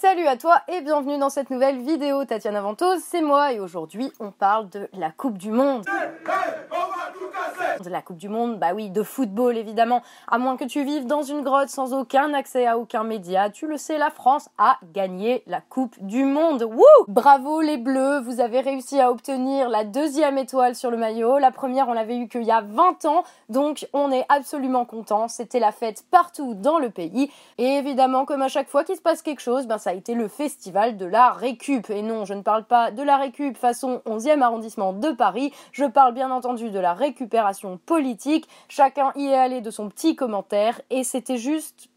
Salut à toi et bienvenue dans cette nouvelle vidéo. Tatiana Ventose, c'est moi et aujourd'hui on parle de la Coupe du Monde. De la Coupe du Monde, bah oui, de football évidemment. À moins que tu vives dans une grotte sans aucun accès à aucun média, tu le sais, la France a gagné la Coupe du Monde. Wouh Bravo les Bleus, vous avez réussi à obtenir la deuxième étoile sur le maillot. La première, on l'avait eu qu'il y a 20 ans, donc on est absolument content. C'était la fête partout dans le pays. Et évidemment, comme à chaque fois qu'il se passe quelque chose, ben ça a été le festival de la récup. Et non, je ne parle pas de la récup façon 11e arrondissement de Paris, je parle bien entendu de la récupération politique. Chacun y est allé de son petit commentaire et c'était juste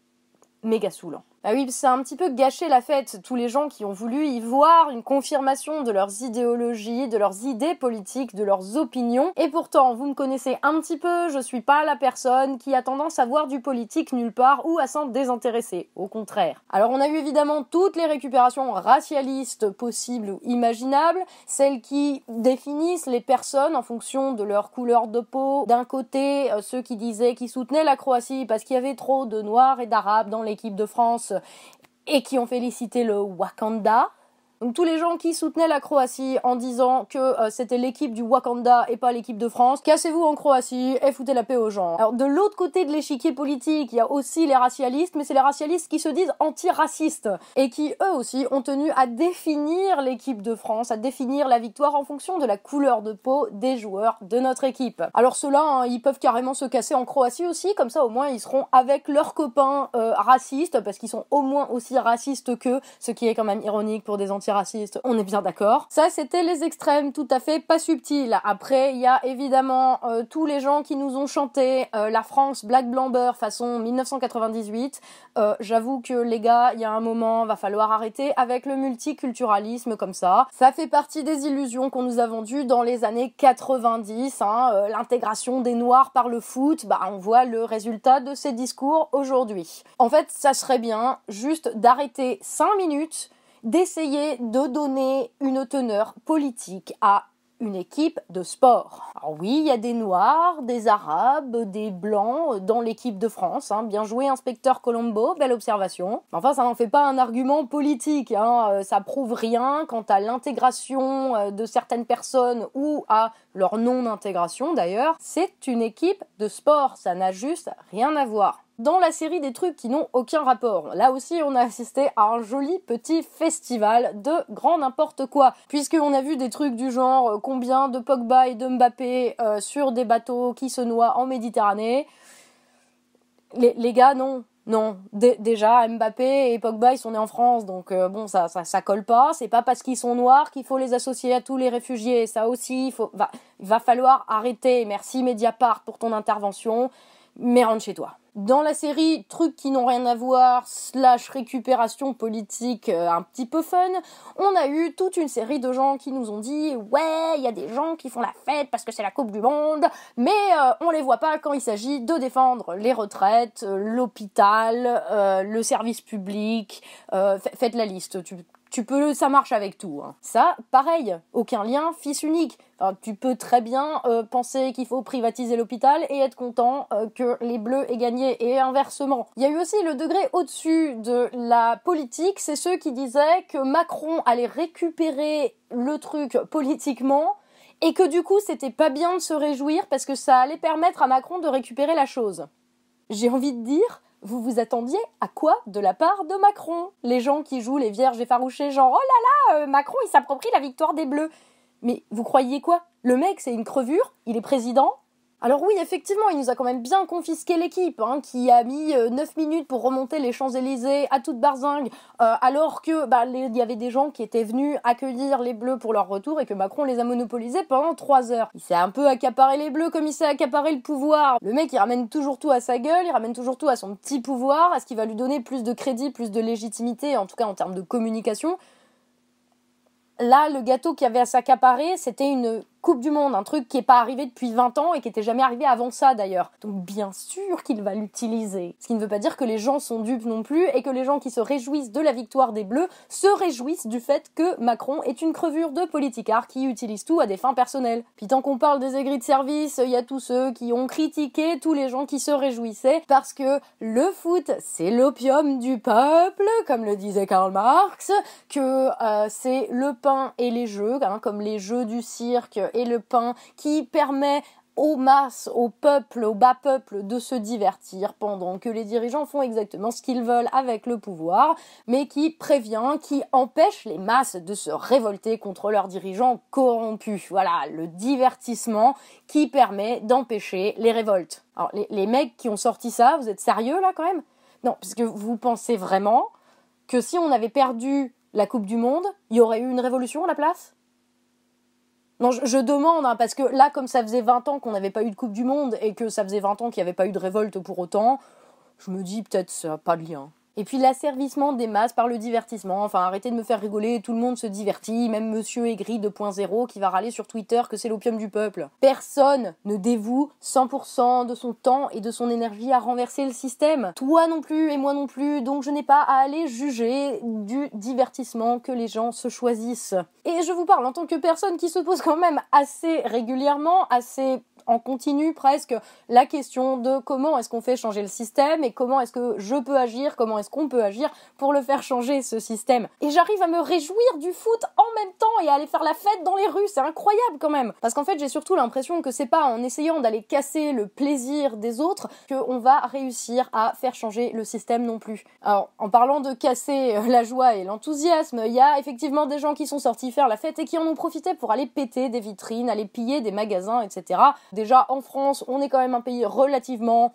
méga saoulant. Ah oui, c'est un petit peu gâché la fête. Tous les gens qui ont voulu y voir une confirmation de leurs idéologies, de leurs idées politiques, de leurs opinions. Et pourtant, vous me connaissez un petit peu, je suis pas la personne qui a tendance à voir du politique nulle part ou à s'en désintéresser. Au contraire. Alors on a eu évidemment toutes les récupérations racialistes possibles ou imaginables, celles qui définissent les personnes en fonction de leur couleur de peau. D'un côté, euh, ceux qui disaient qu'ils soutenaient la Croatie parce qu'il y avait trop de noirs et d'arabes dans l'équipe de France et qui ont félicité le Wakanda. Donc tous les gens qui soutenaient la Croatie en disant que euh, c'était l'équipe du Wakanda et pas l'équipe de France, cassez-vous en Croatie et foutez la paix aux gens. Alors de l'autre côté de l'échiquier politique, il y a aussi les racialistes, mais c'est les racialistes qui se disent anti-racistes et qui eux aussi ont tenu à définir l'équipe de France, à définir la victoire en fonction de la couleur de peau des joueurs de notre équipe. Alors ceux-là, hein, ils peuvent carrément se casser en Croatie aussi, comme ça au moins ils seront avec leurs copains euh, racistes, parce qu'ils sont au moins aussi racistes qu'eux, ce qui est quand même ironique pour des anti raciste, on est bien d'accord. Ça, c'était les extrêmes, tout à fait pas subtils. Après, il y a évidemment euh, tous les gens qui nous ont chanté euh, la France Black Blamber façon 1998. Euh, j'avoue que les gars, il y a un moment, va falloir arrêter avec le multiculturalisme comme ça. Ça fait partie des illusions qu'on nous a vendues dans les années 90. Hein, L'intégration des Noirs par le foot, bah on voit le résultat de ces discours aujourd'hui. En fait, ça serait bien juste d'arrêter 5 minutes d'essayer de donner une teneur politique à une équipe de sport. Alors oui, il y a des noirs, des arabes, des blancs dans l'équipe de France. Hein. Bien joué, inspecteur Colombo, belle observation. Enfin, ça n'en fait pas un argument politique. Hein. Euh, ça prouve rien quant à l'intégration euh, de certaines personnes ou à leur non-intégration d'ailleurs. C'est une équipe de sport, ça n'a juste rien à voir dans la série des trucs qui n'ont aucun rapport. Là aussi, on a assisté à un joli petit festival de grand n'importe quoi, puisqu'on a vu des trucs du genre euh, combien de Pogba et de Mbappé euh, sur des bateaux qui se noient en Méditerranée. Les, gars, non. Non, déjà Mbappé et Pogba ils sont nés en France donc euh, bon ça, ça colle pas, c'est pas parce qu'ils sont noirs qu'il faut les associer à tous les réfugiés, ça aussi il faut va, il va falloir arrêter. Merci Mediapart pour ton intervention, mais rentre chez toi. Dans la série Trucs qui n'ont rien à voir, slash récupération politique euh, un petit peu fun, on a eu toute une série de gens qui nous ont dit ouais, il y a des gens qui font la fête parce que c'est la Coupe du Monde, mais euh, on les voit pas quand il s'agit de défendre les retraites, euh, l'hôpital, le service public, faites la liste. Tu peux, ça marche avec tout. Hein. Ça, pareil, aucun lien, fils unique. tu peux très bien euh, penser qu'il faut privatiser l'hôpital et être content euh, que les Bleus aient gagné et inversement. Il y a eu aussi le degré au-dessus de la politique, c'est ceux qui disaient que Macron allait récupérer le truc politiquement et que du coup c'était pas bien de se réjouir parce que ça allait permettre à Macron de récupérer la chose. J'ai envie de dire, vous vous attendiez à quoi de la part de Macron? Les gens qui jouent les vierges effarouchées, genre oh là là, euh, Macron il s'approprie la victoire des Bleus. Mais vous croyez quoi? Le mec c'est une crevure, il est président, alors oui, effectivement, il nous a quand même bien confisqué l'équipe, hein, qui a mis 9 euh, minutes pour remonter les Champs-Élysées à toute barzingue, euh, alors que bah, il y avait des gens qui étaient venus accueillir les Bleus pour leur retour et que Macron les a monopolisés pendant 3 heures. Il s'est un peu accaparé les Bleus comme il s'est accaparé le pouvoir. Le mec, il ramène toujours tout à sa gueule, il ramène toujours tout à son petit pouvoir. Est-ce qu'il va lui donner plus de crédit, plus de légitimité, en tout cas en termes de communication? Là, le gâteau qui avait à s'accaparer, c'était une Coupe du Monde, un truc qui n'est pas arrivé depuis 20 ans et qui n'était jamais arrivé avant ça d'ailleurs. Donc bien sûr qu'il va l'utiliser. Ce qui ne veut pas dire que les gens sont dupes non plus et que les gens qui se réjouissent de la victoire des Bleus se réjouissent du fait que Macron est une crevure de politicard qui utilise tout à des fins personnelles. Puis tant qu'on parle des aigris de service, il y a tous ceux qui ont critiqué tous les gens qui se réjouissaient parce que le foot c'est l'opium du peuple, comme le disait Karl Marx, que euh, c'est le pain et les jeux, hein, comme les jeux du cirque et le pain qui permet aux masses, au peuple, au bas peuple de se divertir pendant que les dirigeants font exactement ce qu'ils veulent avec le pouvoir, mais qui prévient, qui empêche les masses de se révolter contre leurs dirigeants corrompus. Voilà, le divertissement qui permet d'empêcher les révoltes. Alors les, les mecs qui ont sorti ça, vous êtes sérieux là quand même? Non, parce que vous pensez vraiment que si on avait perdu la Coupe du Monde, il y aurait eu une révolution à la place? Non, je, demande, hein, parce que là, comme ça faisait 20 ans qu'on n'avait pas eu de Coupe du Monde et que ça faisait 20 ans qu'il n'y avait pas eu de révolte pour autant, je me dis peut-être ça n'a pas de lien. Et puis l'asservissement des masses par le divertissement. Enfin, arrêtez de me faire rigoler, tout le monde se divertit, même Monsieur Aigri 2.0 qui va râler sur Twitter que c'est l'opium du peuple. Personne ne dévoue 100% de son temps et de son énergie à renverser le système. Toi non plus et moi non plus, donc je n'ai pas à aller juger du divertissement que les gens se choisissent. Et je vous parle en tant que personne qui se pose quand même assez régulièrement, assez en continu presque la question de comment est-ce qu'on fait changer le système et comment est-ce que je peux agir, comment est-ce qu'on peut agir pour le faire changer ce système. Et j'arrive à me réjouir du foot en même temps et à aller faire la fête dans les rues, c'est incroyable quand même. Parce qu'en fait j'ai surtout l'impression que c'est pas en essayant d'aller casser le plaisir des autres qu'on va réussir à faire changer le système non plus. Alors en parlant de casser euh, la joie et l'enthousiasme, il y a effectivement des gens qui sont sortis faire la fête et qui en ont profité pour aller péter des vitrines, aller piller des magasins, etc. Déjà, en France, on est quand même un pays relativement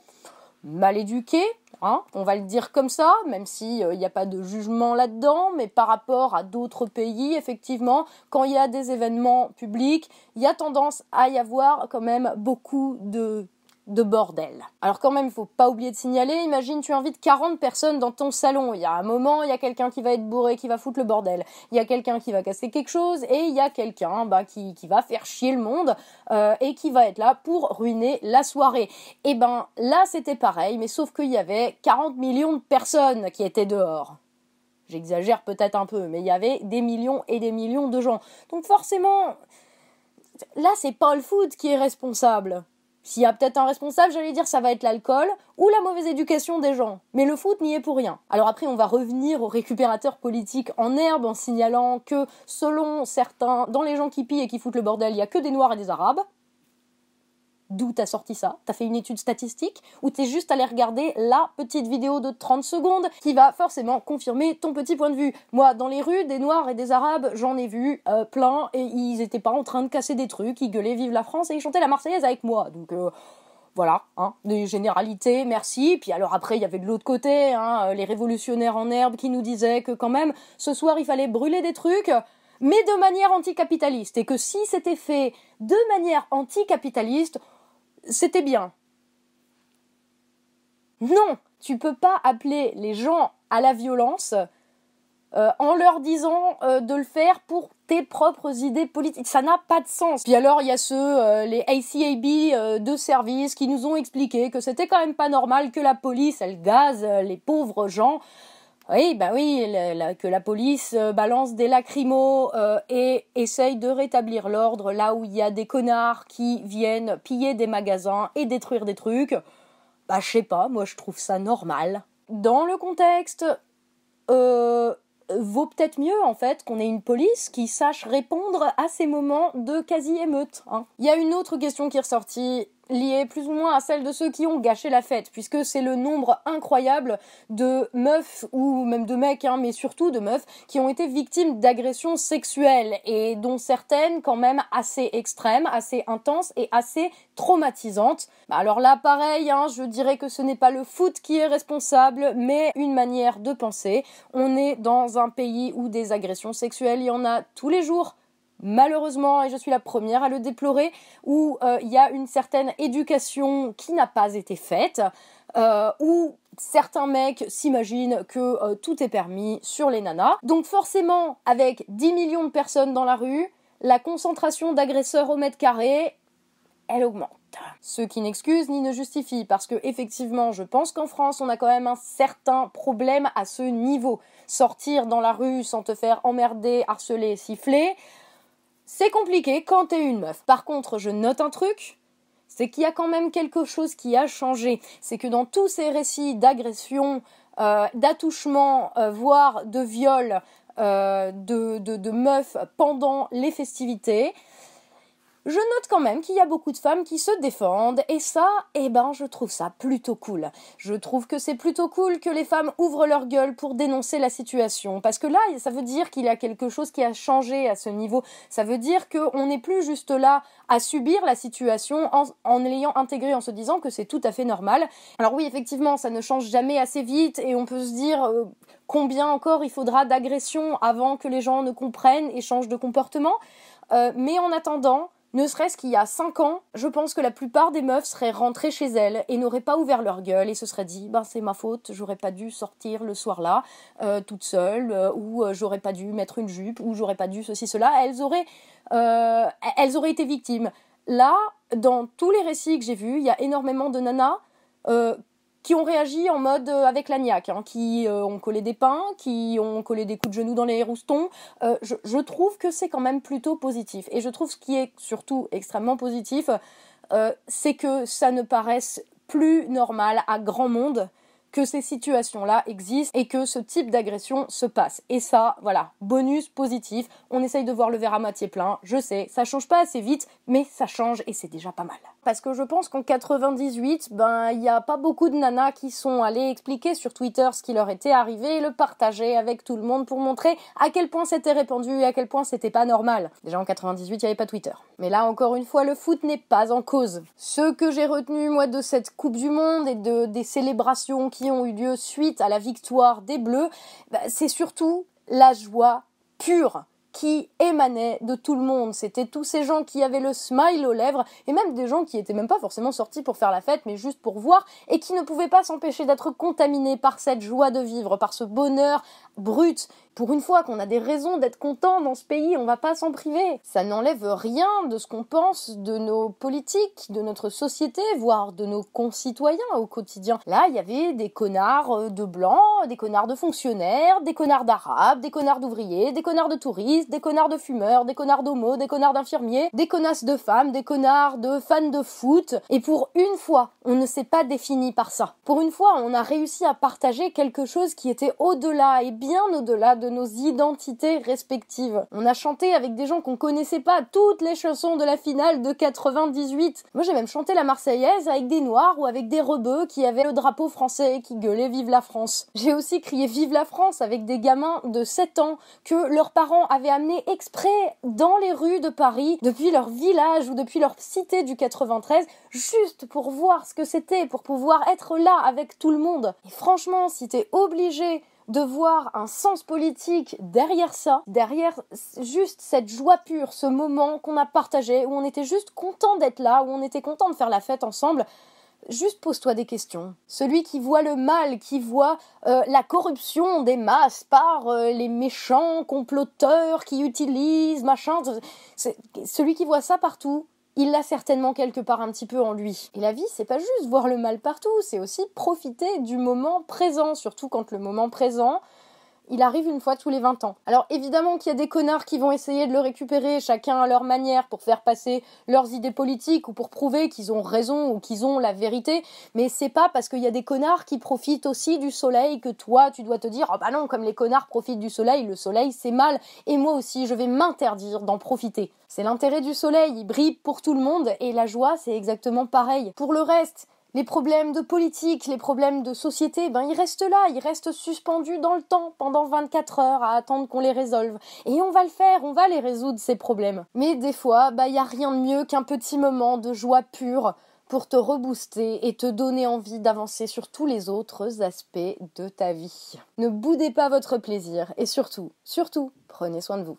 mal éduqué, hein, on va le dire comme ça, même s'il n'y a pas de jugement là-dedans, mais par rapport à d'autres pays, effectivement, quand il y a des événements publics, il y a tendance à y avoir quand même beaucoup de de bordel. Alors quand même, il faut pas oublier de signaler, imagine tu invites 40 personnes dans ton salon, il y a un moment, il y a quelqu'un qui va être bourré, qui va foutre le bordel, il y a quelqu'un qui va casser quelque chose, et il y a quelqu'un bah, qui, va faire chier le monde, euh, et qui va être là pour ruiner la soirée. Et ben là c'était pareil, mais sauf qu'il y avait 40 millions de personnes qui étaient dehors. J'exagère peut-être un peu, mais il y avait des millions et des millions de gens. Donc forcément, là c'est pas le foot qui est responsable. S'il y a peut-être un responsable, j'allais dire ça va être l'alcool ou la mauvaise éducation des gens. Mais le foot n'y est pour rien. Alors après, on va revenir aux récupérateurs politiques en herbe en signalant que selon certains, dans les gens qui pillent et qui foutent le bordel, il y a que des noirs et des arabes d'où t'as sorti ça T'as fait une étude statistique ou t'es juste allé regarder la petite vidéo de 30 secondes qui va forcément confirmer ton petit point de vue Moi, dans les rues, des Noirs et des Arabes, j'en ai vu euh, plein et ils étaient pas en train de casser des trucs, ils gueulaient Vive la France et ils chantaient la Marseillaise avec moi. Donc euh, voilà, hein, des généralités, merci. Puis alors après, il y avait de l'autre côté hein, les révolutionnaires en herbe qui nous disaient que quand même, ce soir, il fallait brûler des trucs mais de manière anticapitaliste, et que si c'était fait de manière anticapitaliste, c'était bien. Non, tu peux pas appeler les gens à la violence euh, en leur disant euh, de le faire pour tes propres idées politiques. Ça n'a pas de sens. Puis alors, il y a ceux, euh, les ACAB de service, qui nous ont expliqué que c'était quand même pas normal que la police, elle gaze les pauvres gens. Oui, bah oui, que la police balance des lacrymos et essaye de rétablir l'ordre là où il y a des connards qui viennent piller des magasins et détruire des trucs. Bah je sais pas, moi je trouve ça normal. Dans le contexte, euh, vaut peut-être mieux en fait qu'on ait une police qui sache répondre à ces moments de quasi-émeute. Hein. Il y a une autre question qui est ressortie liée plus ou moins à celle de ceux qui ont gâché la fête, puisque c'est le nombre incroyable de meufs ou même de mecs, hein, mais surtout de meufs, qui ont été victimes d'agressions sexuelles et dont certaines quand même assez extrêmes, assez intenses et assez traumatisantes. Bah, alors là, pareil, hein, je dirais que ce n'est pas le foot qui est responsable, mais une manière de penser. On est dans un pays où des agressions sexuelles, il y en a tous les jours malheureusement, et je suis la première à le déplorer, où euh, il y a une certaine éducation qui n'a pas été faite, euh, où certains mecs s'imaginent que euh, tout est permis sur les nanas. Donc forcément, avec 10 millions de personnes dans la rue, la concentration d'agresseurs au mètre carré, elle augmente. Ce qui n'excuse ni ne justifie, parce que effectivement, je pense qu'en France, on a quand même un certain problème à ce niveau. Sortir dans la rue sans te faire emmerder, harceler, siffler, c'est compliqué quand t'es une meuf. Par contre, je note un truc, c'est qu'il y a quand même quelque chose qui a changé. C'est que dans tous ces récits d'agression, euh, d'attouchement, euh, voire de viol euh, de, meufs pendant les festivités, je note quand même qu'il y a beaucoup de femmes qui se défendent et ça, eh ben, je trouve ça plutôt cool. Je trouve que c'est plutôt cool que les femmes ouvrent leur gueule pour dénoncer la situation parce que là, ça veut dire qu'il y a quelque chose qui a changé à ce niveau. Ça veut dire qu'on n'est plus juste là à subir la situation en, l'ayant intégré en se disant que c'est tout à fait normal. Alors oui, effectivement, ça ne change jamais assez vite et on peut se dire euh, combien encore il faudra d'agressions avant que les gens ne comprennent et changent de comportement. Euh, mais en attendant, ne serait-ce qu'il y a 5 ans, je pense que la plupart des meufs seraient rentrées chez elles et n'auraient pas ouvert leur gueule et se seraient dit ben c'est ma faute, j'aurais pas dû sortir le soir-là euh, toute seule euh, ou euh, j'aurais pas dû mettre une jupe ou j'aurais pas dû ceci cela. Elles auraient elles auraient été victimes. Là, dans tous les récits que j'ai vus, il y a énormément de nanas qui ont réagi en mode euh, avec la hein, qui euh, ont collé des pains, qui ont collé des coups de genoux dans les roustons. Euh, je, trouve que c'est quand même plutôt positif. Et je trouve ce qui est surtout extrêmement positif, c'est que ça ne paraisse plus normal à grand monde que ces situations-là existent et que ce type d'agression se passe. Et ça, voilà, bonus positif. On essaye de voir le verre à moitié plein. Je sais, ça change pas assez vite, mais ça change et c'est déjà pas mal. Parce que je pense qu'en 98, ben, il n'y a pas beaucoup de nanas qui sont allées expliquer sur Twitter ce qui leur était arrivé et le partager avec tout le monde pour montrer à quel point c'était répandu et à quel point c'était pas normal. Déjà en 98, il n'y avait pas Twitter. Mais là, encore une fois, le foot n'est pas en cause. Ce que j'ai retenu, moi, de cette Coupe du Monde et de, des célébrations qui ont eu lieu suite à la victoire des Bleus, bah, c'est surtout la joie pure qui émanait de tout le monde. C'était tous ces gens qui avaient le smile aux lèvres, et même des gens qui étaient même pas forcément sortis pour faire la fête, mais juste pour voir, et qui ne pouvaient pas s'empêcher d'être contaminés par cette joie de vivre, par ce bonheur brut pour une fois qu'on a des raisons d'être content dans ce pays, on va pas s'en priver. Ça n'enlève rien de ce qu'on pense de nos politiques, de notre société, voire de nos concitoyens au quotidien. Là, il y avait des connards euh, de blancs, des connards de fonctionnaires, des connards d'arabes, des connards d'ouvriers, des connards de touristes, des connards de fumeurs, des connards d'homos, des connards d'infirmiers, des connasses de femmes, des connards de fans de foot. Et pour une fois, on ne s'est pas défini par ça. Pour une fois, on a réussi à partager quelque chose qui était au-delà et bien au-delà de nos identités respectives. On a chanté avec des gens qu'on connaissait pas toutes les chansons de la finale de 98. Moi j'ai même chanté la Marseillaise avec des noirs ou avec des rebeux qui avaient le drapeau français et qui gueulaient Vive la France. J'ai aussi crié Vive la France avec des gamins de 7 ans que leurs parents avaient exprès dans les rues de Paris, depuis leur village ou depuis leur cité du 93, juste pour voir ce que c'était, pour pouvoir être là avec tout le monde. Et franchement, si t'es obligé de voir un sens politique derrière ça, derrière juste cette joie pure, ce moment qu'on a partagé, où on était juste content d'être là, où on était content de faire la fête ensemble. Juste pose-toi des questions. Celui qui voit le mal, qui voit euh, la corruption des masses par euh, les méchants comploteurs qui utilisent machin, celui qui voit ça partout, il l'a certainement quelque part un petit peu en lui. Et la vie, c'est pas juste voir le mal partout, c'est aussi profiter du moment présent, surtout quand le moment présent, il arrive une fois tous les 20 ans. Alors évidemment qu'il y a des connards qui vont essayer de le récupérer chacun à leur manière pour faire passer leurs idées politiques ou pour prouver qu'ils ont raison ou qu'ils ont la vérité, mais c'est pas parce qu'il y a des connards qui profitent aussi du soleil que toi tu dois te dire oh bah non comme les connards profitent du soleil, le soleil c'est mal et moi aussi je vais m'interdire d'en profiter. C'est l'intérêt du soleil, il brille pour tout le monde et la joie c'est exactement pareil. Pour le reste, les problèmes de politique, les problèmes de société, ben ils restent là, ils restent suspendus dans le temps pendant 24 heures à attendre qu'on les résolve. Et on va le faire, on va les résoudre ces problèmes. Mais des fois, ben il y a rien de mieux qu'un petit moment de joie pure pour te rebooster et te donner envie d'avancer sur tous les autres aspects de ta vie. Ne boudez pas votre plaisir et surtout, surtout, prenez soin de vous.